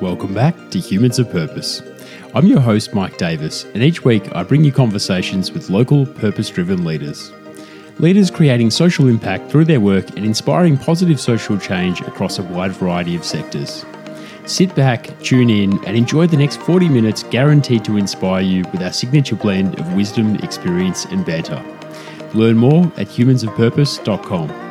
Welcome back to Humans of Purpose. I'm your host, Mike Davis, and each week I bring you conversations with local purpose driven leaders. Leaders creating social impact through their work and inspiring positive social change across a wide variety of sectors. Sit back, tune in, and enjoy the next 40 minutes guaranteed to inspire you with our signature blend of wisdom, experience, and banter. Learn more at humansofpurpose.com.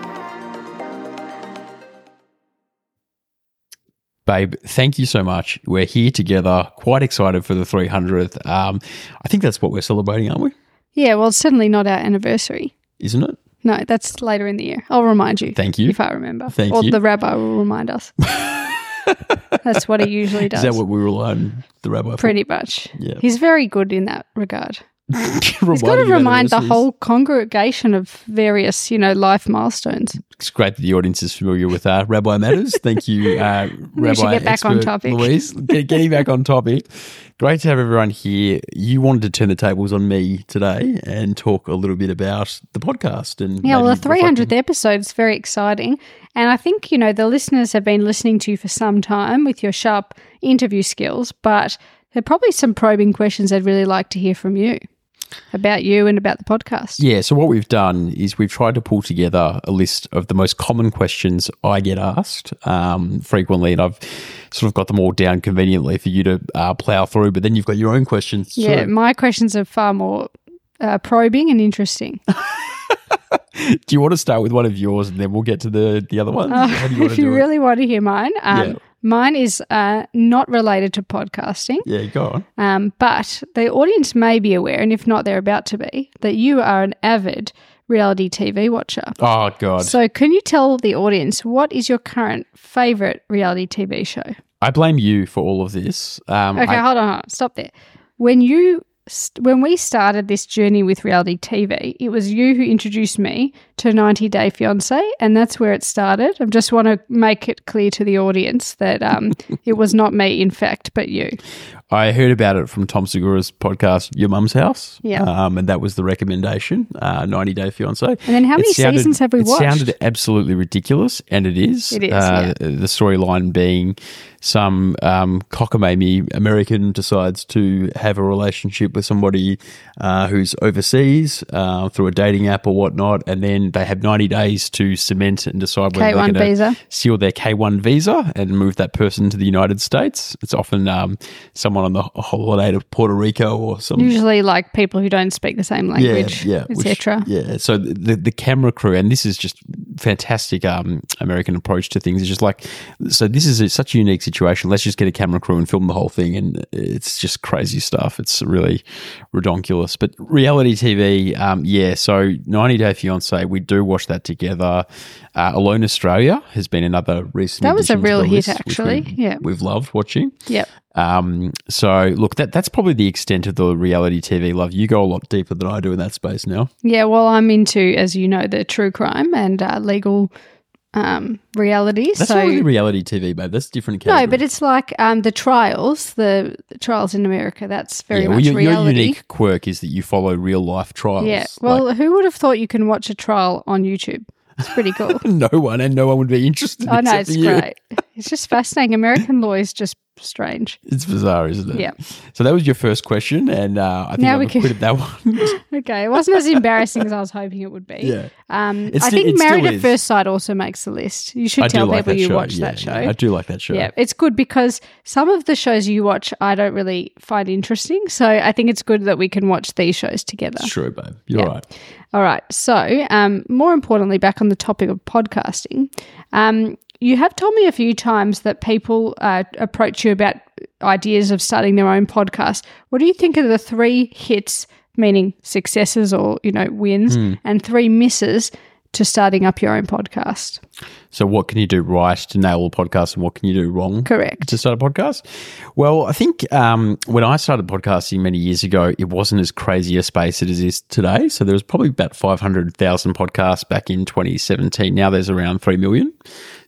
Babe, thank you so much. We're here together, quite excited for the 300th. Um, I think that's what we're celebrating, aren't we? Yeah, well, it's certainly not our anniversary. Isn't it? No, that's later in the year. I'll remind you. Thank you. If I remember. Thank or you. the rabbi will remind us. that's what he usually does. Is that what we rely on the rabbi for? Pretty much. Yeah. He's very good in that regard. He's got to Reminding you of remind the whole congregation of various, you know, life milestones. It's great that the audience is familiar with uh, Rabbi Matters. Thank you, uh, Rabbi should get back on topic. Louise. Get, getting back on topic. Great to have everyone here. You wanted to turn the tables on me today and talk a little bit about the podcast and Yeah, well, the 300th reflecting- episode is very exciting. And I think, you know, the listeners have been listening to you for some time with your sharp interview skills, but there are probably some probing questions they'd really like to hear from you about you and about the podcast. Yeah, so what we've done is we've tried to pull together a list of the most common questions I get asked um, frequently, and I've sort of got them all down conveniently for you to uh, plow through. But then you've got your own questions Yeah, too. my questions are far more uh, probing and interesting. Do you want to start with one of yours, and then we'll get to the the other ones? Uh, How do you if to you do really want to hear mine, um, Yeah. Mine is uh, not related to podcasting, Yeah, go on. um, but the audience may be aware, and if not, they're about to be, that you are an avid reality TV watcher. Oh God, So, can you tell the audience what is your current favorite reality TV show? I blame you for all of this. Um, Okay, I- hold on, hold on, stop there. When you st- when we started this journey with reality TV, it was you who introduced me to 90 Day Fiance, and that's where it started. I just want to make it clear to the audience that um, it was not me, in fact, but you. I heard about it from Tom Segura's podcast, Your Mum's House. Yeah. Um, and that was the recommendation, uh, 90 Day Fiance. And then how many seasons have we watched? it sounded absolutely ridiculous, and it is. It is, Uh, The storyline being some um, cockamamie American decides to have a relationship with somebody uh, who's overseas uh, through a dating app or whatnot, and then they have 90 days to cement and decide whether K1 they're going to seal their K1 visa and move that person to the United States. It's often um, someone on the holiday to Puerto Rico or some Usually, like people who don't speak the same language, which- etc. Yeah, so the the camera crew, and this is just fantastic um, American approach to things. It's just like, so this is a, such a unique situation. Let's just get a camera crew and film the whole thing, and it's just crazy stuff. It's really redonkulous. But reality TV, um, yeah. So 90 Day Fiance, we do watch that together. Uh, Alone Australia has been another recent. That was a real hit, list, actually. we- Yeah. we've loved watching. Yep. Um, so look, that that's probably the extent of the reality TV love. You go a lot deeper than I do in that space now. Yeah, well, I'm into, as you know, the true crime and uh, legal um, reality. That's so not really reality TV, babe. That's different no, but it's like um, the trials, the, trials in America. That's very yeah, well, much your, your reality. unique quirk is that you follow real life trials. Yeah. Well, Like, who would have thought you can watch a trial on YouTube? It's pretty cool. no one and no one would be interested. Oh know except it's you. great. It's just fascinating. American law is just strange. It's bizarre, isn't it? Yeah. So that was your first question, and uh, I think Now I've we can- acquitted that one. Okay, it wasn't as embarrassing as I was hoping it would be. yeah. Um, I think still Married at. First Sight also makes the list. You should I tell do like people you show. watch yeah, that show. yeah, I do like that show. Yeah, it's good because some of the shows you watch I don't really find interesting. So I think it's good that we can watch these shows together. It's true, babe. You're Yeah. right. All right. So, um, more importantly, back on the topic of podcasting, um, you have told me a few times that people uh, approach you about ideas of starting their own podcast. What do you think of the three hits, meaning successes or you know wins, Hmm. and three misses to starting up your own podcast? So, what can you do right to nail a podcast, and what can you do wrong? Correct. to start a podcast? Well, I think um, when I started podcasting many years ago, it wasn't as crazy a space as it is today. So there was probably about 500,000 podcasts back in 2017. Now there's around 3 million.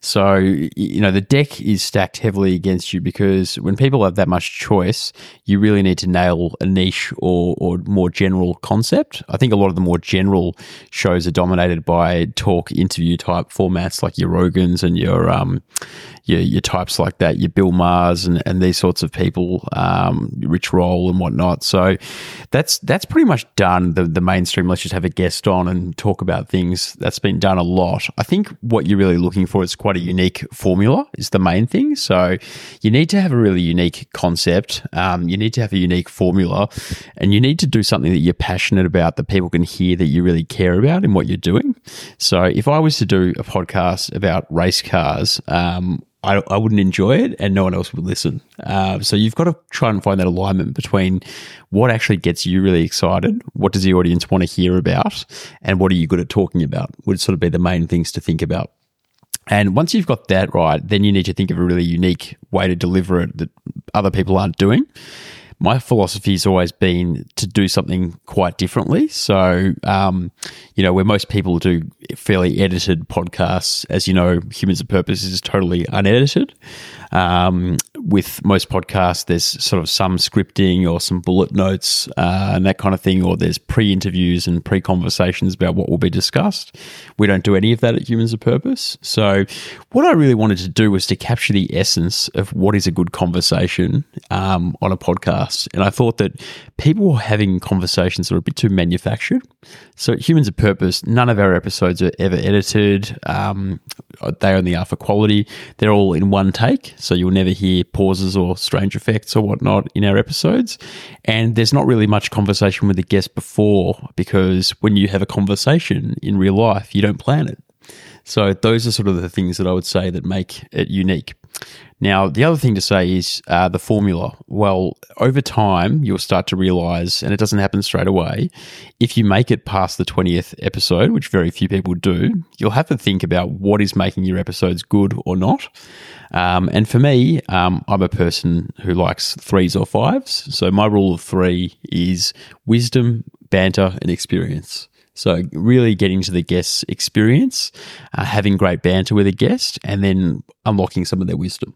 So, you know, the deck is stacked heavily against you because when people have that much choice, you really need to nail a niche or, or more general concept. I think a lot of the more general shows are dominated by talk interview type formats like your Rogans and your, um, your, your types like that, your Bill Mahers and, and these sorts of people, um, Rich Roll and whatnot. So that's that's pretty much done. The the mainstream. Let's just have a guest on and talk about things. That's been done a lot. I think what you're really looking for is quite a unique formula. Is the main thing. So you need to have a really unique concept. Um, you need to have a unique formula, and you need to do something that you're passionate about that people can hear that you really care about in what you're doing. So if I was to do a podcast about race cars, um, I, I wouldn't enjoy it and no one else would listen. Uh, so you've got to try and find that alignment between what actually gets you really excited, what does the audience want to hear about, and what are you good at talking about would sort of be the main things to think about. And once you've got that right, then you need to think of a really unique way to deliver it that other people aren't doing my philosophy has always been to do something quite differently. So, um, you know, where most people do fairly edited podcasts, as you know, Humans of Purpose is totally unedited. Um, with most podcasts, there's sort of some scripting or some bullet notes uh, and that kind of thing, or there's pre interviews and pre conversations about what will be discussed. We don't do any of that at Humans of Purpose. So, what I really wanted to do was to capture the essence of what is a good conversation um, on a podcast. And I thought that people were having conversations that are a bit too manufactured. So, at Humans of Purpose, none of our episodes are ever edited, um, they only are for quality. They're all in one take. So, you'll never hear pauses or strange effects or whatnot in our episodes. And there's not really much conversation with the guest before because when you have a conversation in real life, you don't plan it. So those are sort of the things that I would say that make it unique. Now, the other thing to say is uh, the formula. Well, over time, you'll start to realize, and it doesn't happen straight away, if you make it past the 20th episode, which very few people do, you'll have to think about what is making your episodes good or not. Um, and for me, um, I'm a person who likes threes or fives. So my rule of three is wisdom, banter, and experience. So, really getting to the guest's experience, uh, having great banter with a guest, and then unlocking some of their wisdom.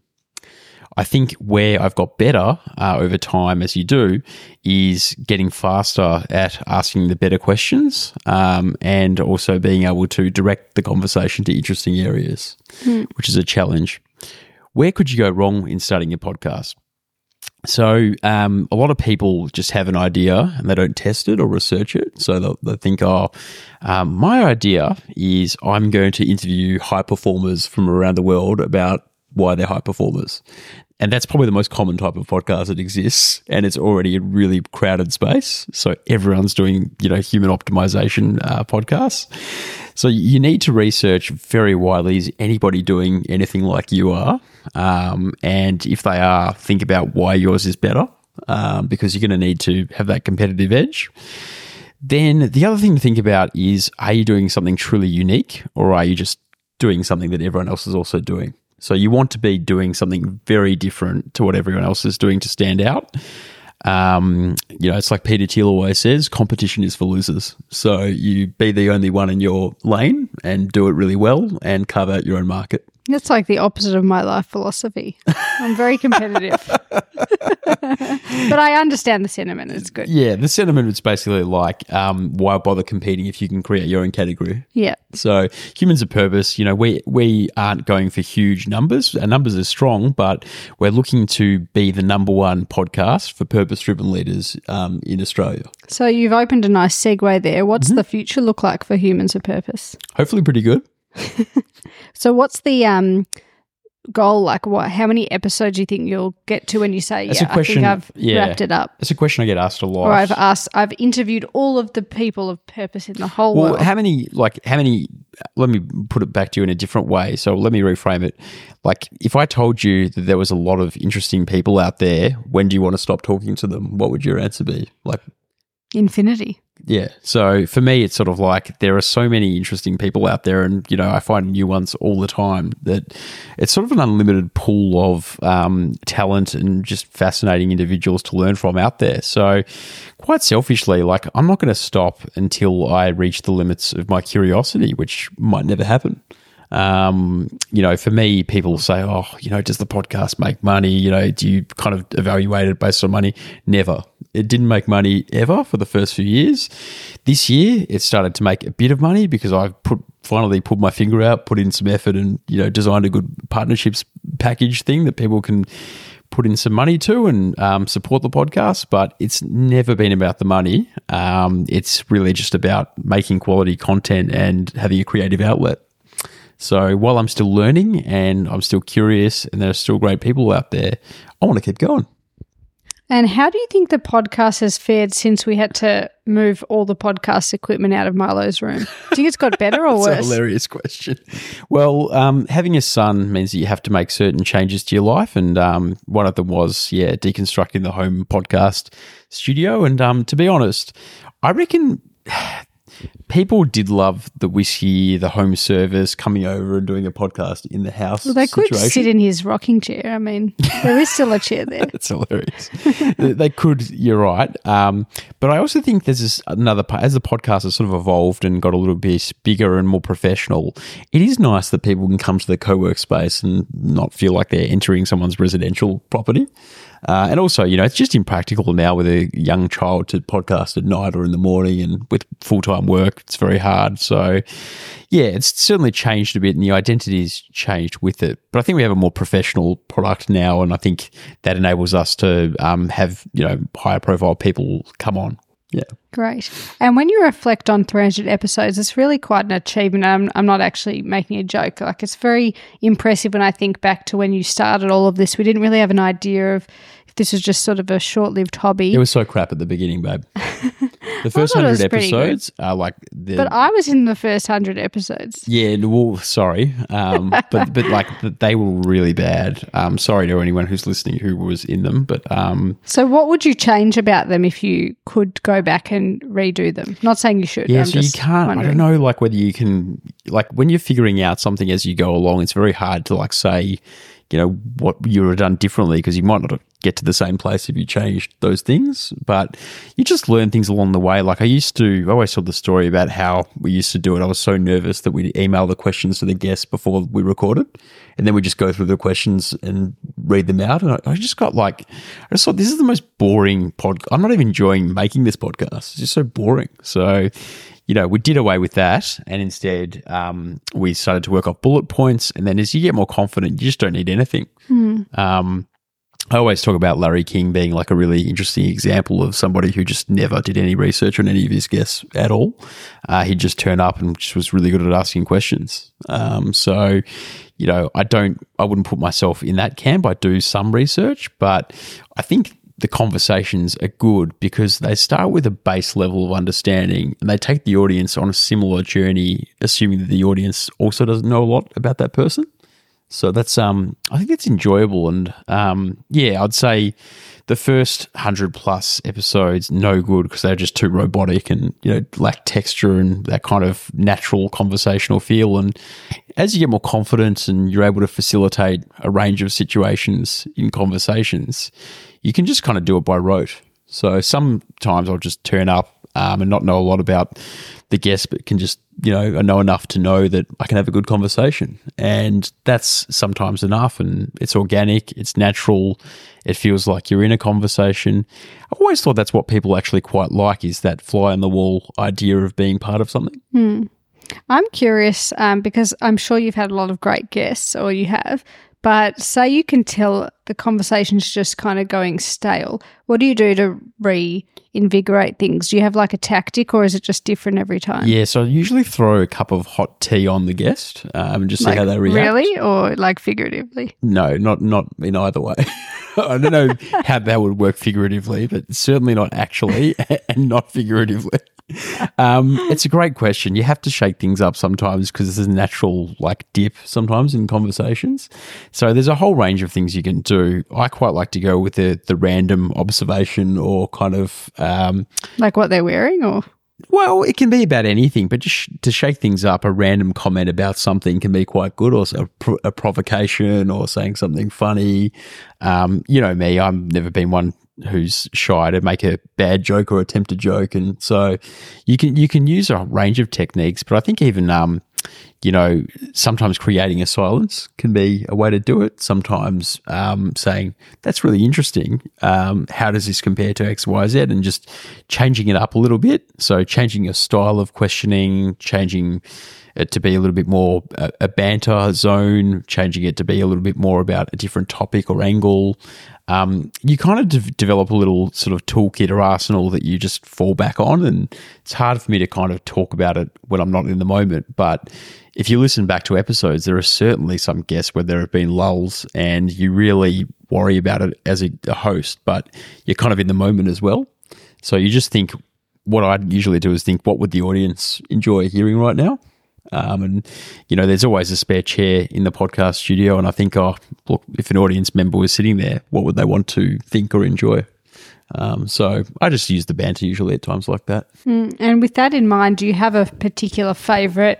I think where I've got better uh, over time, as you do, is getting faster at asking the better questions um, and also being able to direct the conversation to interesting areas, mm. which is a challenge. Where could you go wrong in starting your podcast? So, um, a lot of people just have an idea and they don't test it or research it. So they'll, they'll think, oh, um, my idea is I'm going to interview high performers from around the world about why they're high performers. And that's probably the most common type of podcast that exists. And it's already a really crowded space. So everyone's doing, you know, human optimization uh, podcasts. So you need to research very widely is anybody doing anything like you are? Um, and if they are, think about why yours is better um, because you're going to need to have that competitive edge. Then the other thing to think about is are you doing something truly unique or are you just doing something that everyone else is also doing? So you want to be doing something very different to what everyone else is doing to stand out. Um, you know, it's like Peter Thiel always says, competition is for losers. So you be the only one in your lane and do it really well and carve out your own market. That's like the opposite of my life philosophy. I'm very competitive. but I understand the sentiment. It's good. Yeah, the sentiment is basically like, um, why bother competing if you can create your own category? Yeah. So humans of purpose, you know, we we aren't going for huge numbers. Our numbers are strong, but we're looking to be the number one podcast for purpose driven leaders um, in Australia. So you've opened a nice segue there. What's mm-hmm. the future look like for humans of purpose? Hopefully pretty good. so what's the um goal? Like what how many episodes do you think you'll get to when you say yeah i think i've yeah, wrapped it up it's a question i get asked a lot. Or i've asked i've interviewed all of the people of purpose in the whole well, world. how many like how many let me put it back to you in a different way. So let me reframe it. Like if i told you that there was a lot of interesting people out there when do you want to stop talking to them? What would your answer be? Like infinity yeah. So for me, it's sort of like there are so many interesting people out there, and you know, I find new ones all the time. That it's sort of an unlimited pool of um, talent and just fascinating individuals to learn from out there. So, quite selfishly, like I'm not going to stop until I reach the limits of my curiosity, which might never happen. Um, you know, for me, people say, "Oh, you know, does the podcast make money? You know, do you kind of evaluate it based on money?" Never. It didn't make money ever for the first few years. This year, it started to make a bit of money because I've put finally put my finger out, put in some effort, and you know, designed a good partnerships package thing that people can put in some money to and um, support the podcast, but it's never been about the money. Um, it's really just about making quality content and having a creative outlet. So while I'm still learning and I'm still curious and there are still great people out there, I want to keep going. And how do you think the podcast has fared since we had to move all the podcast equipment out of Milo's room? Do you think it's got better or That's worse? a hilarious question. Well, um, having a son means that you have to make certain changes to your life, and um, one of them was, yeah, deconstructing the home podcast studio. And um, to be honest, I reckon people did love the whiskey, the home service, coming over and doing a podcast in the house. Well, they could situation. sit in his rocking chair. I mean, there is still a chair there. That's hilarious. they could, you're right. Um, but I also think there's this another part, as the podcast has sort of evolved and got a little bit bigger and more professional, it is nice that people can come to the co work space and not feel like they're entering someone's residential property. Uh, and also, you know, it's just impractical now with a young child to podcast at night or in the morning and with full time work, it's very hard. So, yeah, it's certainly changed a bit and the identity's changed with it. But I think we have a more professional product now. And I think that enables us to um, have, you know, higher profile people come on. Yeah. Great. And when you reflect on 300 episodes, it's really quite an achievement. I'm, I'm not actually making a joke. Like, it's very impressive when I think back to when you started all of this. We didn't really have an idea of this was just sort of a short lived hobby. It was so crap at the beginning, babe. The first hundred episodes are like the but I was in the first 100 episodes. yeah. Well, sorry, um, but but like they were really bad. Um, sorry to anyone who's listening who was in them, but um, So, what would you change about them if you could go back and redo them? Not saying you should. yeah. I'm so you can't. I don't know, like whether you can, like when you're figuring out something as you go along, it's very hard to like say, you know, what you would have done differently because you might not get to the same place if you changed those things. But you just learn things along the way. Like I used to, I always told the story about how we used to do it. I was so nervous that we'd email the questions to the guests before we recorded. And then we just go through the questions and read them out. And I, I just got like, I just thought this is the most boring podcast. I'm not even enjoying making this podcast. It's just so boring. So, you know, we did away with that, and instead um, we started to work off bullet points. And then as you get more confident, you just don't need anything. Um, I always talk about Larry King being like a really interesting example of somebody who just never did any research on any of his guests at all. Uh, he'd just turn up and just was really good at asking questions. Um, so, you know, I don't, I wouldn't put myself in that camp. I do some research, but I think the conversations are good because they start with a base level of understanding and they take the audience on a similar journey, assuming that the audience also doesn't know a lot about that person. So that's um I think it's enjoyable and um yeah, I'd say the first 100 plus episodes no good because they're just too robotic and you know lack texture and that kind of natural conversational feel and as you get more confidence and you're able to facilitate a range of situations in conversations, you can just kind of do it by rote. So sometimes I'll just turn up um, and not know a lot about the guest, but can just, you know, I know enough to know that I can have a good conversation. And that's sometimes enough. And it's organic, it's natural, it feels like you're in a conversation. I've always thought that's what people actually quite like is that fly on the wall idea of being part of something. I'm curious um, because I'm sure you've had a lot of great guests, or you have. But say you can tell the conversation's just kind of going stale. What do you do to reinvigorate things? Do you have like a tactic, or is it just different every time? Yeah, so I usually throw a cup of hot tea on the guest um, and just see Like, how they react. Really, or like figuratively? No, not not in either way. I don't know how that would work figuratively, but certainly not actually, and not figuratively. Um, it's a great question. You have to shake things up sometimes because there's a natural like dip sometimes in conversations. So there's a whole range of things you can do. I quite like to go with the the random observation or kind of um, Like what they're wearing, or well, it can be about anything, but just sh- to shake things up, a random comment about something can be quite good, or a, a provocation, or saying something funny. Um, you know me; I've never been one who's shy to make a bad joke or attempt a joke, and so you can you can use a range of techniques. But I think even um, you know, sometimes creating a silence can be a way to do it. Sometimes um, saying, that's really interesting. Um, how does this compare to X, Y, Z? And just changing it up a little bit. So, changing your style of questioning, changing it to be a little bit more a, a banter zone, changing it to be a little bit more about a different topic or angle. Um, you kind of de- develop a little sort of toolkit or arsenal that you just fall back on. And it's hard for me to kind of talk about it when I'm not in the moment. But if you listen back to episodes, there are certainly some guests where there have been lulls and you really worry about it as a, a host, but you're kind of in the moment as well. So you just think, what I usually do is think, what would the audience enjoy hearing right now? Um, and you know, there's always a spare chair in the podcast studio, and I think, oh, look, if an audience member was sitting there, what would they want to think or enjoy? Um, so I just use the banter usually at times like that. Mm, and with that in mind, do you have a particular favourite?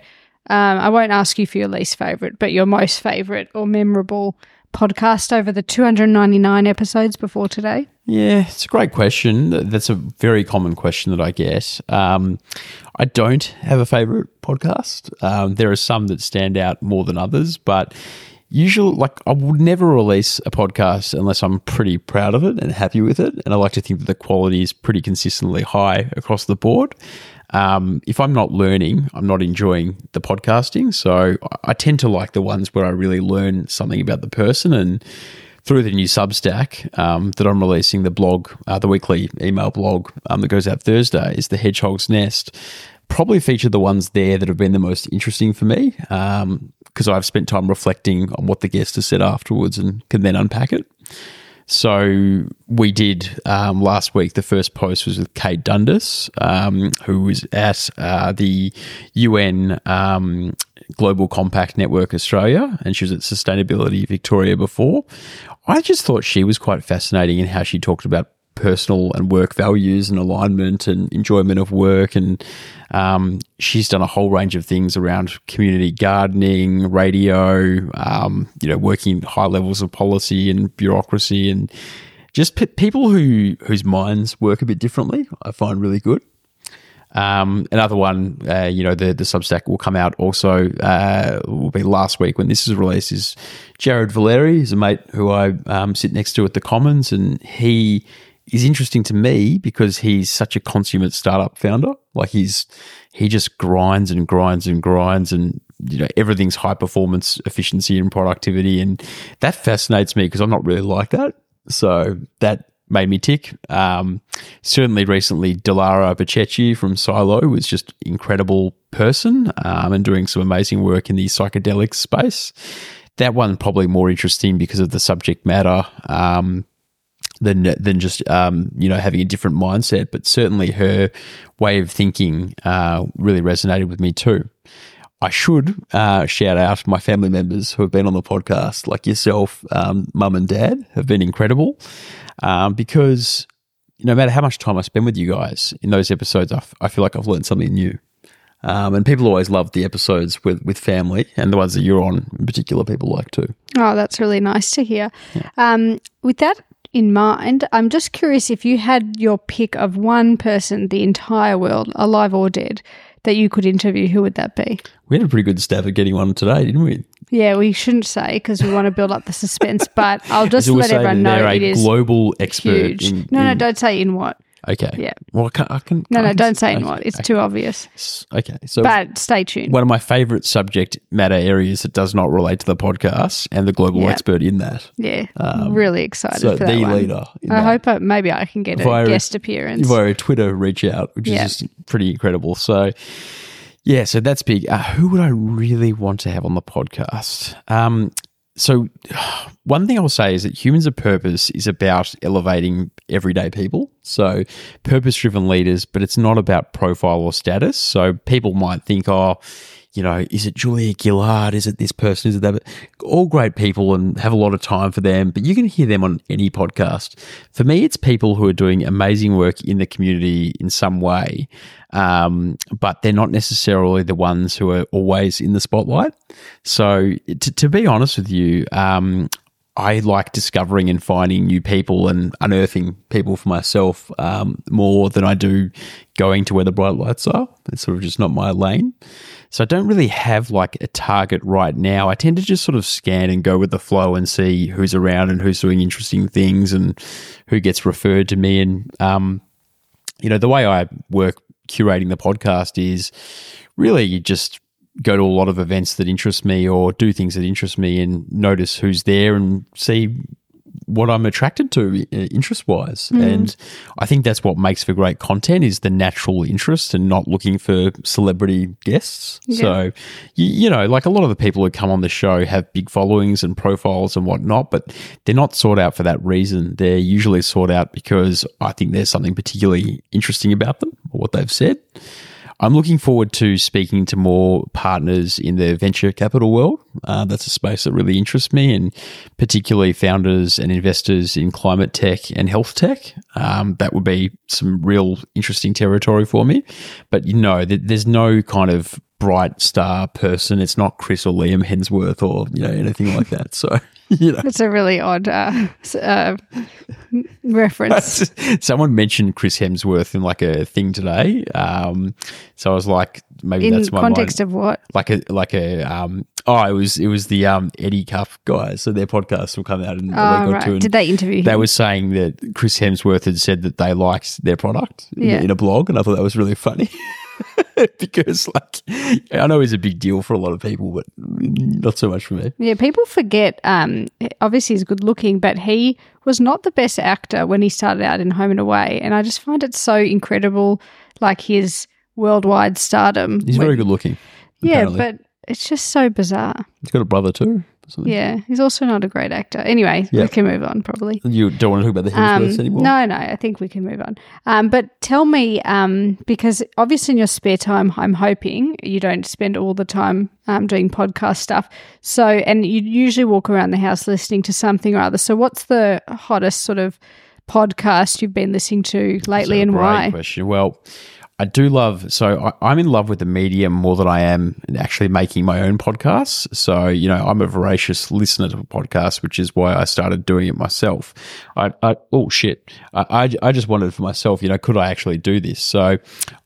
Um, I won't ask you for your least favourite, but your most favourite or memorable podcast over the 299 episodes before today? Yeah, it's a great question. That's a very common question that I get. Um, I don't have a favorite podcast. Um, there are some that stand out more than others, but usually, like, I would never release a podcast unless I'm pretty proud of it and happy with it. And I like to think that the quality is pretty consistently high across the board. Um, if I'm not learning, I'm not enjoying the podcasting. So I tend to like the ones where I really learn something about the person and through the new Substack um, that I'm releasing, the blog, uh, the weekly email blog um, that goes out Thursday is the Hedgehog's Nest. Probably featured the ones there that have been the most interesting for me because um, I've spent time reflecting on what the guest has said afterwards and can then unpack it. So we did um, last week. The first post was with Kate Dundas, um, who was at uh, the UN um, Global Compact Network Australia, and she was at Sustainability Victoria before. I just thought she was quite fascinating in how she talked about personal and work values and alignment and enjoyment of work. And um, she's done a whole range of things around community gardening, radio, um, you know, working high levels of policy and bureaucracy, and just p- people who whose minds work a bit differently. I find really good. Um, another one, uh, you know, the the Substack will come out also. Uh, will be last week when this is released. Is Jared Valeri? He's a mate who I um, sit next to at the Commons, and he is interesting to me because he's such a consummate startup founder. Like he's he just grinds and grinds and grinds, and you know everything's high performance, efficiency, and productivity, and that fascinates me because I'm not really like that. So that made me tick. Um, certainly recently, Delara Bercetche from Silo was just incredible person um, and doing some amazing work in the psychedelic space. That one probably more interesting because of the subject matter um, than than just um, you know having a different mindset. But certainly her way of thinking uh, really resonated with me too. I should uh, shout out my family members who have been on the podcast, like yourself, um, mum and dad, have been incredible um, because no matter how much time I spend with you guys in those episodes, I, f- I feel like I've learned something new. Um, and people always love the episodes with, with family, and the ones that you're on in particular, people like too. Oh, that's really nice to hear. Yeah. Um, with that in mind, I'm just curious if you had your pick of one person, the entire world, alive or dead, that you could interview, who would that be? We had a pretty good stab at getting one today, didn't we? Yeah, we shouldn't say because we want to build up the suspense, but I'll just let everyone know they're it a is global expert. huge. In, no, no, don't say in what. Okay. Yeah. Well, I can. I can No, I no, can- don't say okay, what. It's okay. too obvious. Okay. So But stay tuned. one of my favorite subject matter areas that does not relate to the podcast and the global Yeah. expert in that. Yeah, really excited Um, So for that the one. leader. I hope I, maybe I can get a guest appearance. via Twitter reach out, which Yeah. is just pretty incredible. So, yeah, so that's big. Uh, who would I really want to have on the podcast? Um, so, one thing I'll say is that Humans of Purpose is about elevating everyday people. So, purpose driven leaders, but it's not about profile or status. So, people might think, oh, you know, is it Julia Gillard? Is it this person? Is it that? All great people and have a lot of time for them, but you can hear them on any podcast. For me, it's people who are doing amazing work in the community in some way, um, but they're not necessarily the ones who are always in the spotlight. So, to, to be honest with you, um, I like discovering and finding new people and unearthing people for myself um, more than I do going to where the bright lights are. It's sort of just not my lane. So I don't really have like a target right now. I tend to just sort of scan and go with the flow and see who's around and who's doing interesting things and who gets referred to me. And, um, you know, the way I work curating the podcast is really you just go to a lot of events that interest me or do things that interest me and notice who's there and see what I'm attracted to interest wise. Mm. And I think that's what makes for great content is the natural interest and not looking for celebrity guests. Yeah. So, you, you, know, like a lot of the people who come on the show have big followings and profiles and whatnot, but they're not sought out for that reason. They're usually sought out because I think there's something particularly interesting about them or what they've said. I'm looking forward to speaking to more partners in the venture capital world. Uh, that's a space that really interests me, and particularly founders and investors in climate tech and health tech. Um, that would be some real interesting territory for me. But you know, there's no kind of bright star person. It's not Chris or Liam Hemsworth or you know anything like that. So you know. It's a really odd uh, uh, reference. Someone mentioned Chris Hemsworth in like a thing today, um, so I was like, maybe in that's my context mind. of what? Like a like a um, oh, it was it was the um, Eddie Cuff guys. So their podcast will come out in oh, a week or right. two. Did they interview? They him? were saying that Chris Hemsworth had said that they liked their product yeah. in, in a blog, and I thought that was really funny. because like I know he's a big deal for a lot of people, but not so much for me. Yeah, people forget. Um, obviously he's good looking, but he was not the best actor when he started out in Home and Away, and I just find it so incredible, like his worldwide stardom. He's when, very good looking. Yeah, but it's just so bizarre. He's got a brother too. Yeah, he's also not a great actor. Anyway, we can move on probably. You don't want to talk about the Hemsworths um, anymore? No, no, I think we can move on. Um, but tell me, um, because obviously in your spare time, I'm hoping you don't spend all the time um, doing podcast stuff. So, and you usually walk around the house listening to something or other. So, what's the hottest sort of podcast you've been listening to lately and why? Question. Well, I do love, so I, am in love with the medium more than I am actually making my own podcasts. So, you know, I'm a voracious listener to podcasts, which is why I started doing it myself. I, I oh shit, I, I, I just wanted for myself, you know, could I actually do this? So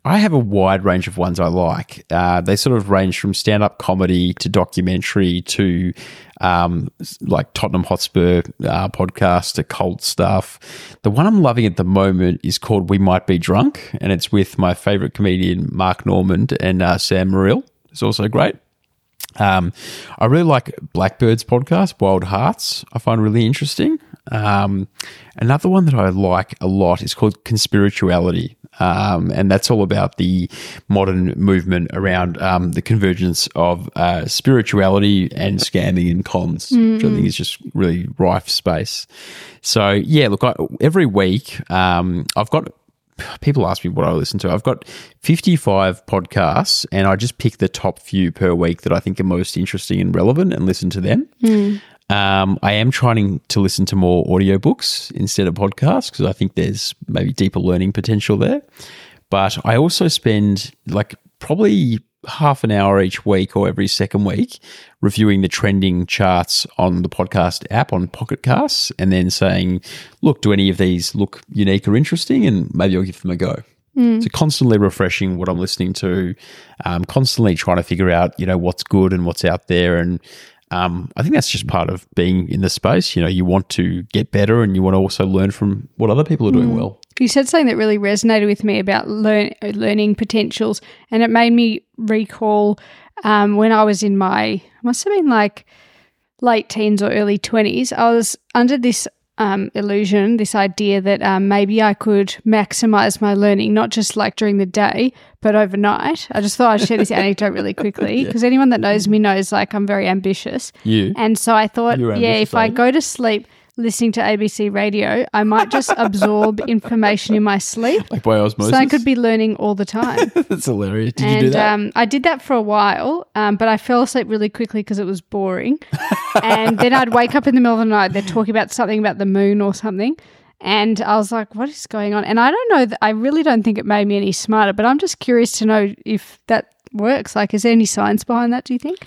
I have a wide range of ones I like. Uh, they sort of range from stand up comedy to documentary to um, like Tottenham Hotspur uh, podcast, to cult stuff. The one I'm loving at the moment is called We Might Be Drunk, and it's with my favorite comedian, Mark Normand, and uh, Sam Morril. It's also great. Um, I really like Blackbird's podcast, Wild Hearts. I find really interesting. Um, another one that I like a lot is called Conspirituality. Um, and that's all about the modern movement around um, the convergence of uh, spirituality and scamming and cons, mm-hmm. which I think mm-hmm. is just really rife space. So, yeah, look, I, every week um, I've got people ask me what I listen to. I've got 55 podcasts and I just pick the top few per week that I think are most interesting and relevant and listen to them. Mm. Um, I am trying to listen to more audiobooks instead of podcasts because I think there's maybe deeper learning potential there. But I also spend like probably half an hour each week or every second week reviewing the trending charts on the podcast app on Pocket Casts and then saying, look, do any of these look unique or interesting? And maybe I'll give them a go. Mm. So constantly refreshing what I'm listening to, um, constantly trying to figure out, you know, what's good and what's out there and um, I think that's just part of being in the space. You know, you want to get better and you want to also learn from what other people are doing mm. well. You said something that really resonated with me about learn, learning potentials, and it made me recall um, when I was in my must have been like late teens or early twenties. I was under this um, illusion, this idea that um, maybe I could maximize my learning, not just like during the day, but overnight. I just thought I'd share this anecdote really quickly because yeah. anyone that knows me knows like I'm very ambitious. You. And so I thought, yeah, if I go to sleep listening to ABC radio, I might just absorb information in my sleep. Like by osmosis? So I could be learning all the time. That's hilarious. Did and, you do that? Um, I did that for a while, um, but I fell asleep really quickly because it was boring. and then I'd wake up in the middle of the night, they're talking about something about the moon or something. And I was like, what is going on? And I don't know, I really don't think it made me any smarter, but I'm just curious to know if that works. Like, is there any science behind that, do you think?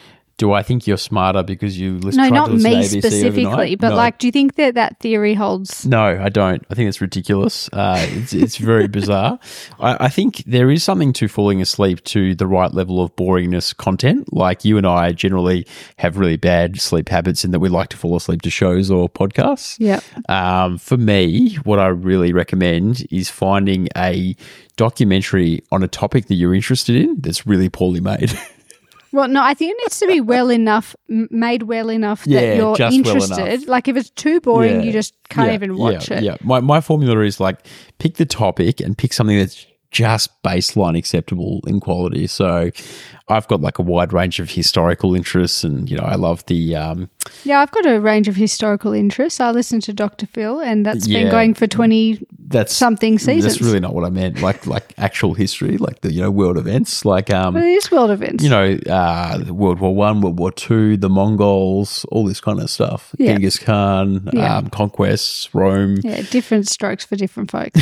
Do I think you're smarter because you listen? No, not to listen to me specifically, overnight? but No. like, do you think that that theory holds? No, I don't. I think it's ridiculous. Uh, it's it's very bizarre. I, I think there is something to falling asleep to the right level of boringness content. Like you and I generally have really bad sleep habits in that we like to fall asleep to shows or podcasts. Yeah. Um, for me, what I really recommend is finding a documentary on a topic that you're interested in that's really poorly made. Well, no, I think it needs to be well enough, made well enough Yeah, that you're well interested. enough. like if it's too boring, Yeah. you just can't Yeah, even watch yeah, it. Yeah, my my formula is like pick the topic and pick something that's just baseline acceptable in quality. So I've got like a wide range of historical interests, and you know I love the um, Yeah, I've got a range of historical interests. I listen to Dr. Phil, and that's been going for 20 that's something seasons. That's really not what I meant. Like like actual history, like the you know world events, like um. Well, it is world events. You know, uh, World War One, World War Two, the Mongols, all this kind of stuff. Yeah. Genghis Khan, Yeah. um, conquests, Rome. yeah, different strokes for different folks.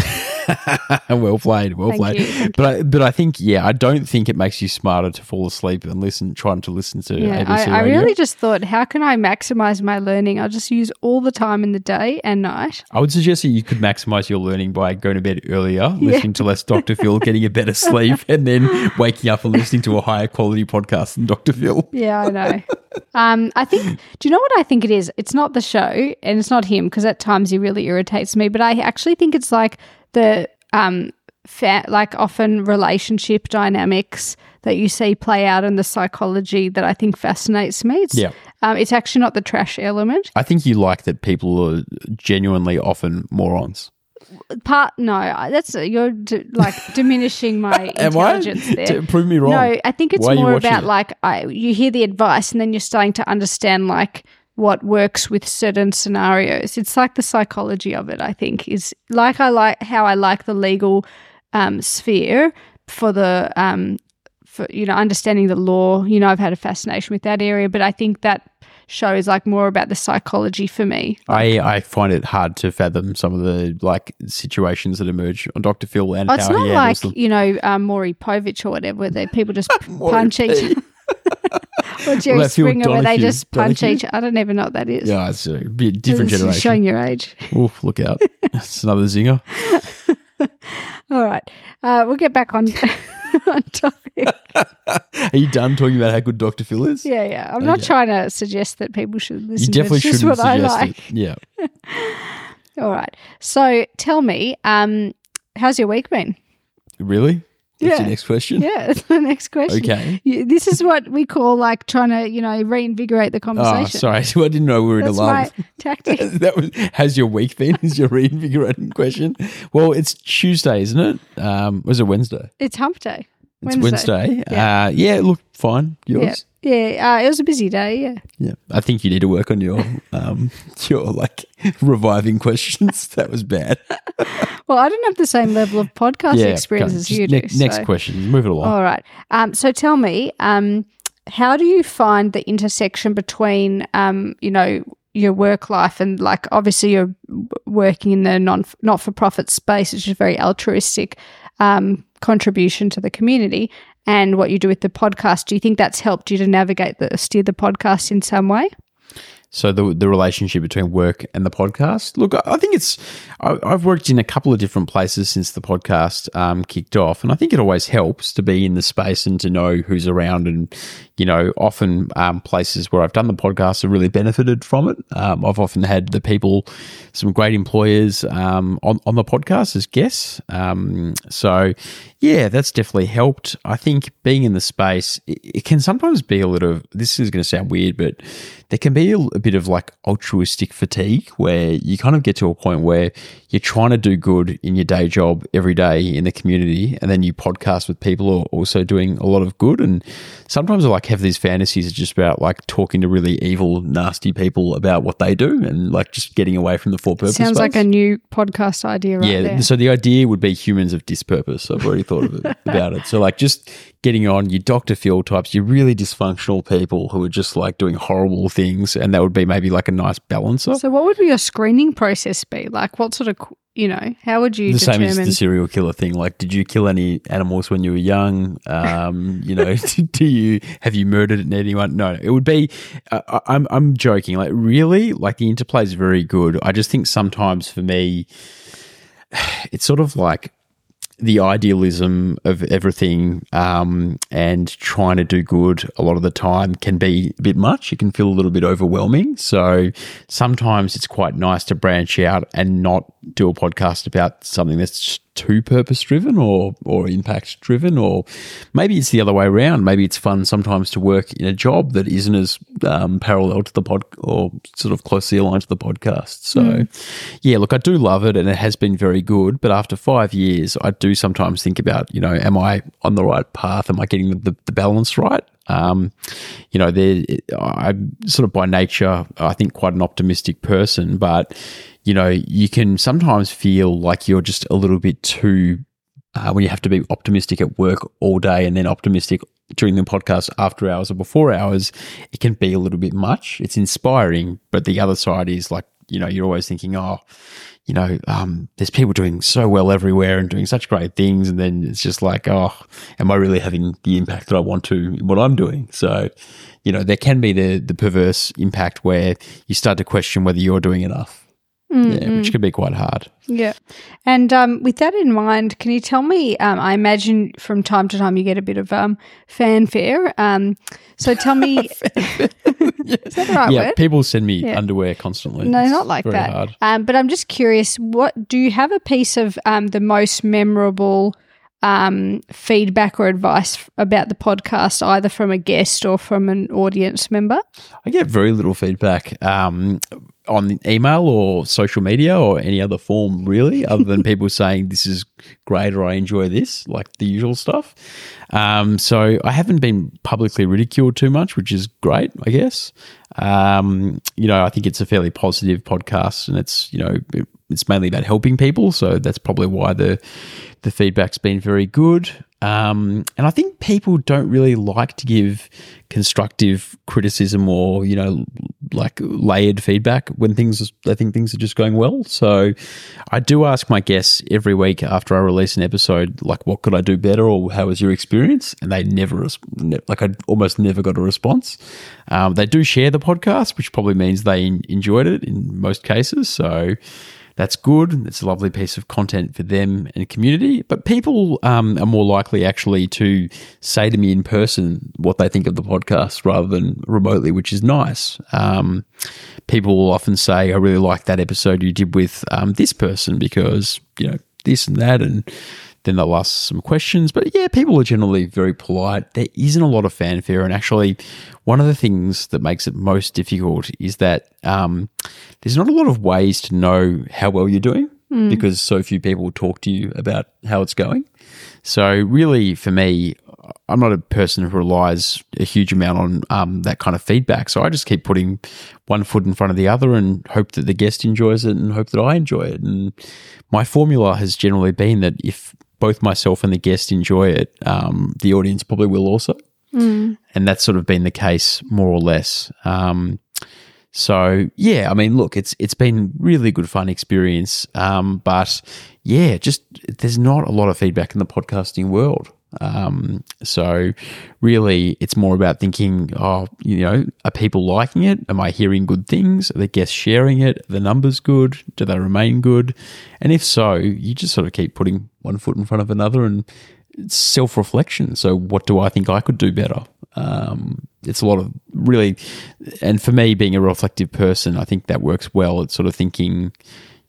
well played, well Thank played. you, but I, but I think yeah, I don't think it makes you smarter to fall asleep and listen, trying to listen to Yeah, ABC I, I really just thought, how can I maximize my learning? I'll just use all the time in the day and night. I would suggest that you could maximize your learning by going to bed earlier, listening to less Dr. Phil, getting a better sleep, and then waking up and listening to a higher quality podcast than Dr. Phil. Yeah, I know. um, I think. Do you know what I think it is? It's not the show, and it's not him because at times he really irritates me. But I actually think it's like the um, fa- like often relationship dynamics that you see play out in the psychology that I think fascinates me. It's, Yeah. Um, it's actually not the trash element. I think you like that people are genuinely often morons. Part no, that's you're d- like diminishing my Am I? intelligence there. To prove me wrong. No, I think it's Why more about it? like I, you hear the advice and then you're starting to understand like what works with certain scenarios. It's like the psychology of it. I think is like I like how I like the legal um, sphere for the um, for you know understanding the law. You know, I've had a fascination with that area, but I think that show is like more about the psychology for me. I, I find it hard to fathom some of the like situations that emerge on Dr. Phil and Oh, it's not like them. you know um, Maury Povich or whatever, where they people just punch each. Or Jerry Phil Springer, where they just punch Donahue? each. I don't even know what that is. Yeah, it's a bit different is generation. Showing your age. Oof, look out. It's another zinger. All right, uh, we'll get back on on topic. Are you done talking about how good Dr. Phil is? Yeah, yeah. I'm not Okay. trying to suggest that people should listen. You definitely to just shouldn't what I suggest like. it. Yeah. All right. So tell me, um, how's your week been? Really? That's Yeah. your next question? Yeah, that's the next question. Okay. You- This is what we call like trying to, you know, reinvigorate the conversation. Oh, sorry. I didn't know we were in That's a lull. my tactic. that was how's your week been? Is your reinvigorating question? Well, it's Tuesday, isn't it? Um, was it Wednesday? It's hump day. It's Wednesday. Yeah. Uh, yeah. Look, fine. Yeah. Yours. Yeah. Uh, it was a busy day. Yeah. Yeah. I think you need to work on your um your like reviving questions. that was bad. Well, I don't have the same level of podcast yeah. experience as you ne- do. Next so- question. Move it along. All right. Um, so tell me, um, how do you find the intersection between, um, you know, your work life and like obviously you're working in the non not for profit space, which is very altruistic um, contribution to the community, and what you do with the podcast. Do you think that's helped you to navigate the steer the podcast in some way? So the the relationship between work and the podcast. Look, I think it's. I, I've worked in a couple of different places since the podcast um, kicked off, and I think it always helps to be in the space and to know who's around. And you know, often um, places where I've done the podcast have really benefited from it. Um, I've often had the people, some great employers um, on on the podcast as guests. Um, so yeah, that's definitely helped. I think being in the space, it, it can sometimes be a little. This is going to sound weird, but there can be a, a bit of like altruistic fatigue where you kind of get to a point where you're trying to do good in your day job every day in the community, and then you podcast with people who are also doing a lot of good. And sometimes I like have these fantasies just about like talking to really evil, nasty people about what they do, and like just getting away from the for purpose. Sounds like a new podcast idea, right yeah. there. So the idea would be humans of dispurpose. I've already thought of it, about it. So like just getting on your Dr. Phil types, your really dysfunctional people who are just like doing horrible things, and that would be maybe like a nice balancer. So, what would your screening process be? Like, what sort of you know, how would you the determine? same as the serial killer thing. Like, did you kill any animals when you were young? Um, you know, do you have you murdered anyone? No, it would be. Uh, I'm I'm joking. Like, really, like the interplay is very good. I just think sometimes for me, it's sort of like the idealism of everything um, and trying to do good a lot of the time can be a bit much. It can feel a little bit overwhelming. So sometimes it's quite nice to branch out and not do a podcast about something that's too purpose driven or or impact driven or maybe it's the other way around. Maybe it's fun sometimes to work in a job that isn't as um, parallel to the pod or sort of closely aligned to the podcast. So mm. yeah look i do love it and it has been very good. But after five years i do sometimes think about you know am i on the right path? Am i getting the, the balance right? Um, you know, I'm sort of by nature, I think, quite an optimistic person, but you know, you can sometimes feel like you're just a little bit too uh, when you have to be optimistic at work all day and then optimistic during the podcast after hours or before hours, it can be a little bit much. It's inspiring, but the other side is like, you know, you're always thinking, oh, you know, um, there's people doing so well everywhere and doing such great things. And then it's just like, oh, am I really having the impact that I want to in what I'm doing? So, you know, there can be the, the perverse impact where you start to question whether you're doing enough. Mm-hmm. Yeah, which can be quite hard. Yeah. And um, with that in mind, can you tell me? Um, I imagine from time to time you get a bit of um, fanfare. Um, so tell me, is that the right yeah, word? people send me yeah. underwear constantly. No, it's not like that. Um, but I'm just curious. What do you have a piece of um, the most memorable? Um, feedback or advice about the podcast, either from a guest or from an audience member? I get very little feedback. Um, on email or social media or any other form, really, other than people saying this is great or I enjoy this, like the usual stuff. Um, so I haven't been publicly ridiculed too much, which is great, I guess. Um, you know, I think it's a fairly positive podcast, and it's you know it's mainly about helping people, so that's probably why the the feedback's been very good. Um, and I think people don't really like to give constructive criticism or, you know, like layered feedback when things, they think things are just going well. So I do ask my guests every week after I release an episode, like, what could I do better or how was your experience? And they never, like, I almost never got a response. Um, they do share the podcast, which probably means they enjoyed it in most cases. So, that's good. It's a lovely piece of content for them and community. But people um, are more likely actually to say to me in person what they think of the podcast rather than remotely, which is nice. Um, people will often say, "I really like that episode you did with um, this person because you know this and that," and then they'll ask some questions. But yeah, people are generally very polite. There isn't a lot of fanfare. And actually, one of the things that makes it most difficult is that um, there's not a lot of ways to know how well you're doing mm. because so few people talk to you about how it's going. So, really, for me, I'm not a person who relies a huge amount on um, that kind of feedback. So I just keep putting one foot in front of the other and hope that the guest enjoys it and hope that I enjoy it. And my formula has generally been that if both myself and the guest enjoy it, um, the audience probably will also. Mm. And that's sort of been the case more or less. Um, so yeah, I mean, look, it's it's been really good fun experience. Um, but yeah, just there's not a lot of feedback in the podcasting world. Um, so really, it's more about thinking, oh, you know, are people liking it? Am I hearing good things? Are the guests sharing it? Are the numbers good? Do they remain good? And if so, you just sort of keep putting one foot in front of another and self reflection. So, what do I think I could do better? Um, it's a lot of really, and for me, being a reflective person, I think that works well. It's sort of thinking,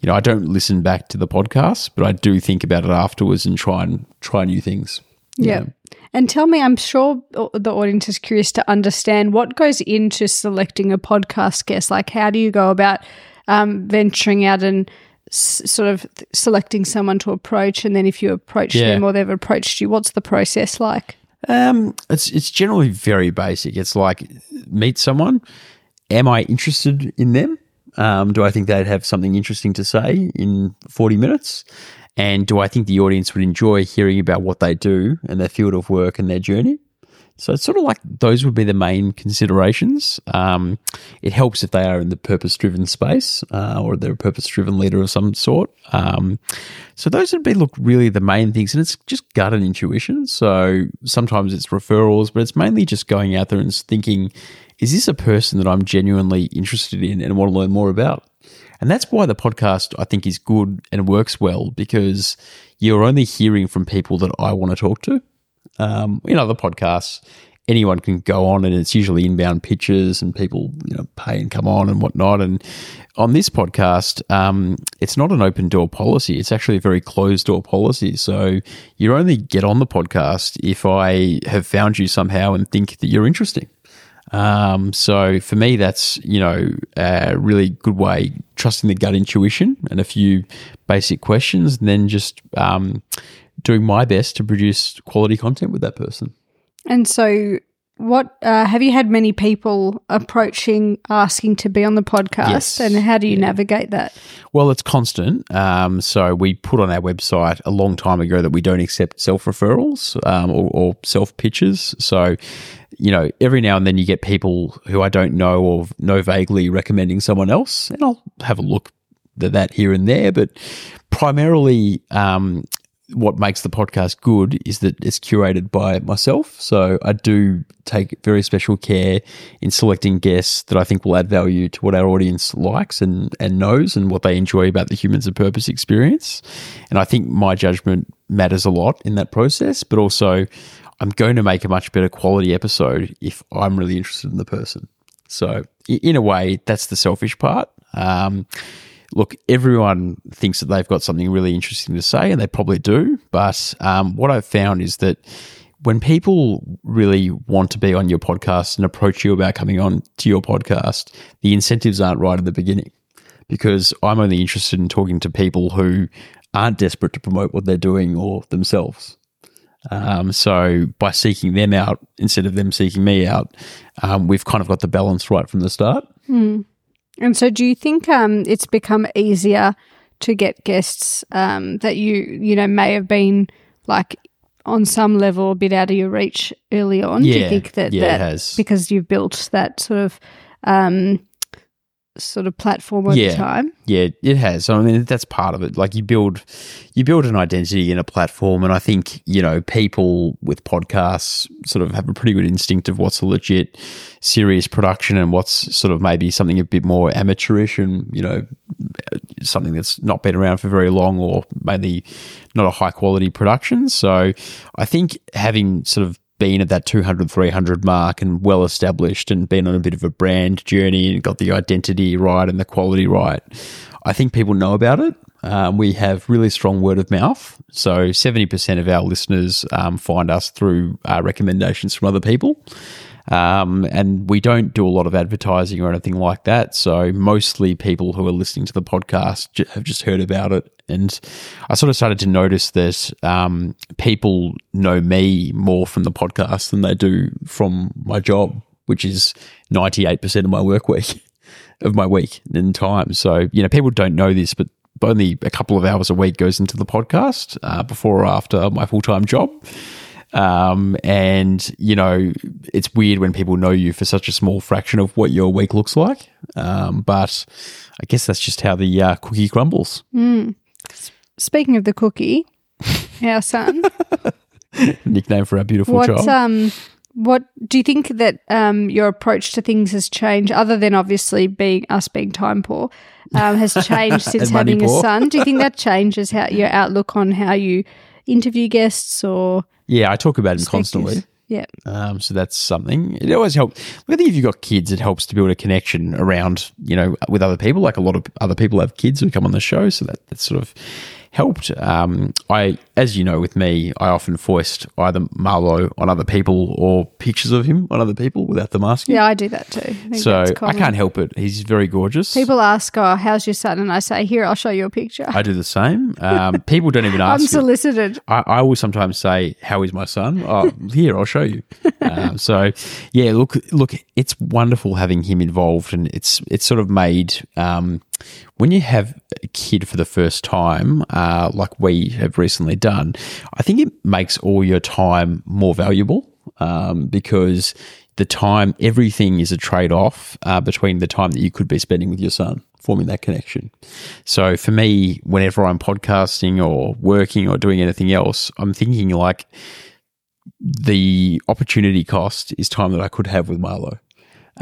you know, I don't listen back to the podcast, but I do think about it afterwards and try and try new things. Yeah. And tell me, I'm sure the audience is curious to understand what goes into selecting a podcast guest. Like, how do you go about um, venturing out and s- sort of selecting someone to approach? And then if you approach yeah. them or they've approached you, what's the process like? Um, it's it's generally very basic. It's like meet someone. Am I interested in them? Um, do I think they'd have something interesting to say in 40 minutes? And do I think the audience would enjoy hearing about what they do and their field of work and their journey? So it's sort of like those would be the main considerations. Um, it helps if they are in the purpose driven space uh, or they're a purpose driven leader of some sort. Um, so those would be look really the main things, and it's just gut and intuition. So sometimes it's referrals, but it's mainly just going out there and thinking, is this a person that I'm genuinely interested in and want to learn more about? And that's why the podcast I think is good and works well because you're only hearing from people that I want to talk to. Um, in other podcasts, anyone can go on and it's usually inbound pitches and people you know pay and come on and whatnot. And on this podcast um, it's not an open door policy. It's actually a very closed door policy. So you only get on the podcast if i have found you somehow and think that you're interesting. Um, so for me that's you know a really good way trusting the gut intuition and a few basic questions and then just um, doing my best to produce quality content with that person And so, what uh, have you had many people approaching, asking to be on the podcast, Yes. and how do you Yeah. navigate that? Well, it's constant. Um, so we put on our website a long time ago that we don't accept self referrals um, or, or self pitches. So, you know, every now and then you get people who I don't know or know vaguely recommending someone else, and I'll have a look at that here and there. But primarily, um, what makes the podcast good is that it's curated by myself. So I do take very special care in selecting guests that I think will add value to what our audience likes and, and knows and what they enjoy about the Humans of Purpose experience. And I think my judgment matters a lot in that process, but also I'm going to make a much better quality episode if I'm really interested in the person. So, in a way, that's the selfish part. Um, look, everyone thinks that they've got something really interesting to say, and they probably do. But um, what I've found is that when people really want to be on your podcast and approach you about coming on to your podcast, the incentives aren't right at the beginning because I'm only interested in talking to people who aren't desperate to promote what they're doing or themselves. Um, so by seeking them out instead of them seeking me out, um, we've kind of got the balance right from the start. And so, do you think um, it's become easier to get guests um, that you you know may have been like on some level a bit out of your reach early on? do you think that yeah, that because you've built that sort of um, sort of platform over Yeah. time? Yeah, it has. I mean, that's part of it. Like you build, you build an identity in a platform, and I think you know people with podcasts sort of have a pretty good instinct of what's a legit, serious production and what's sort of maybe something a bit more amateurish and you know something that's not been around for very long or maybe not a high quality production. So I think having sort of been at that 200, 300 mark and well established and been on a bit of a brand journey and got the identity right and the quality right, I think people know about it. Um, we have really strong word of mouth. So 70% of our listeners um, find us through uh, recommendations from other people. Um, and we don't do a lot of advertising or anything like that. So mostly people who are listening to the podcast have just heard about it. And I sort of started to notice that um, people know me more from the podcast than they do from my job, which is 98% of my work week, of my week in time. So, you know, people don't know this, but only a couple of hours a week goes into the podcast uh, before or after my full time job. Um, and you know, it's weird when people know you for such a small fraction of what your week looks like. Um, but I guess that's just how the uh, cookie crumbles. Speaking of the cookie, our son, Nickname for our beautiful what child. um, what do you think that um, your approach to things has changed, other than obviously being us being time poor, um, has changed since having a son? Do you think that changes how your outlook on how you interview guests or yeah, I talk about him constantly. Yeah. Um, so that's something. It always helps. I think if you've got kids, it helps to build a connection around, you know, with other people. Like a lot of other people have kids who come on the show, so that that sort of helped. Um, I, as you know, with me, I often foist either Marlowe on other people or pictures of him on other people without them asking. Yeah, I do that too. I so I can't help it. He's very gorgeous. People ask, "Oh, how's your son?" And I say, "Here, I'll show you a picture." I do the same. Um, people don't even ask. it. solicited. I, I will sometimes say, "How is my son?" Oh, here, I'll show you. Um, so, yeah, look, look, it's wonderful having him involved, and it's it's sort of made um, when you have a kid for the first time, uh, like we have recently done. I think it makes all your time more valuable. um, because the time, everything is a trade off uh, between the time that you could be spending with your son, forming that connection. So for me, whenever I'm podcasting or working or doing anything else, I'm thinking like the opportunity cost is time that I could have with Marlo.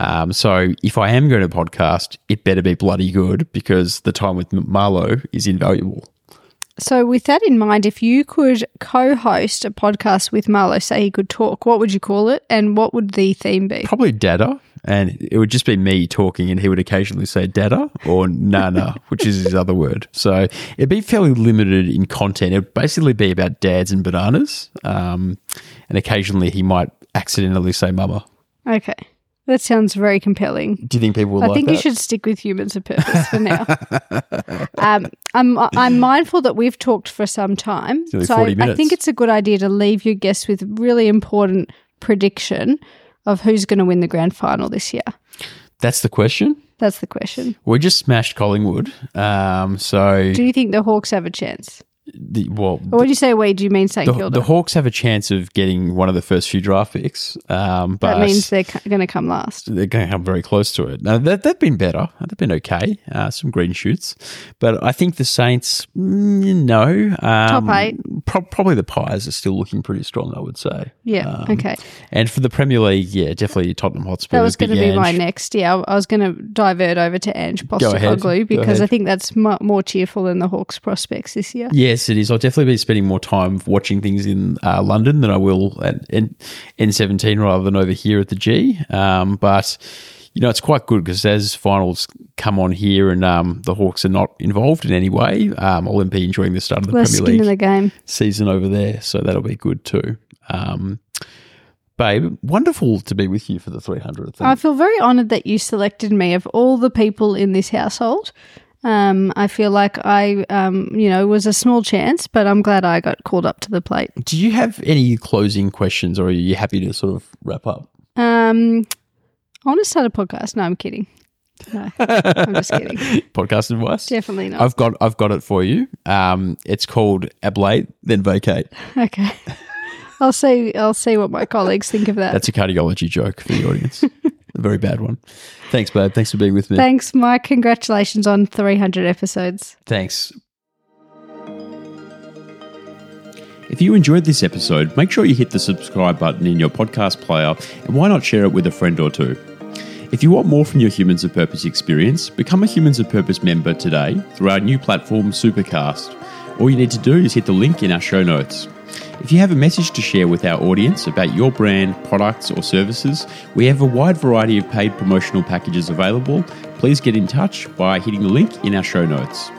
Um, so if I am going to podcast, it better be bloody good because the time with Marlo is invaluable. So, with that in mind, if you could co host a podcast with Marlo, say he could talk, what would you call it? And what would the theme be? Probably Dada. And it would just be me talking, and he would occasionally say Dada or Nana, which is his other word. So it'd be fairly limited in content. It'd basically be about dads and bananas. Um, and occasionally he might accidentally say mama. Okay. That sounds very compelling. Do you think people will? I like think that? you should stick with humans of purpose for now. um, I'm I'm mindful that we've talked for some time, so 40 I, I think it's a good idea to leave your guests with really important prediction of who's going to win the grand final this year. That's the question. That's the question. We just smashed Collingwood. Um, so, Do you think the Hawks have a chance? The, well, Or when you say we, do you mean St the, Kilda? the Hawks have a chance of getting one of the first few draft picks, um, but that means they're going to come last. they're going to come very close to it. Now, that, they've been better. They've been okay. Uh, some green shoots. But I think the Saints, mm, no. Um, Top eight. Pro- probably the Pies are still looking pretty strong, I would say. Yeah. Um, okay. And for the Premier League, yeah, definitely Tottenham Hotspur. That was going to be my next. Yeah, I was going to divert over to Ange. Postecoglou because. I think that's mu more cheerful than the Hawks prospects this year. Yes, it is. I'll definitely be spending more time watching things in uh, London than I will at N- N17 rather than over here at the G. Um, but, you know, it's quite good because as finals come on here and um, the Hawks are not involved in any way, um, I'll be enjoying the start of the Premier League the game. season over there. So that'll be good too. Um, babe, wonderful to be with you for the 300th. I feel very honoured that you selected me of all the people in this household. Um, I feel like I, um, you know, was a small chance, but I'm glad I got called up to the plate. Do you have any closing questions or are you happy to sort of wrap up? Um, I want to start a podcast. No, I'm kidding. No, I'm just kidding. Podcast advice? Definitely not. I've got I've got it for you. Um, it's called ablate then vacate. okay. I'll see. I'll see what my colleagues think of that. That's a cardiology joke for the audience. a very bad one. Thanks, babe. Thanks for being with me. Thanks, Mike. Congratulations on 300 episodes. Thanks. If you enjoyed this episode, make sure you hit the subscribe button in your podcast player and why not share it with a friend or two? If you want more from your Humans of Purpose experience, become a Humans of Purpose member today through our new platform, Supercast. All you need to do is hit the link in our show notes. If you have a message to share with our audience about your brand, products, or services, we have a wide variety of paid promotional packages available. Please get in touch by hitting the link in our show notes.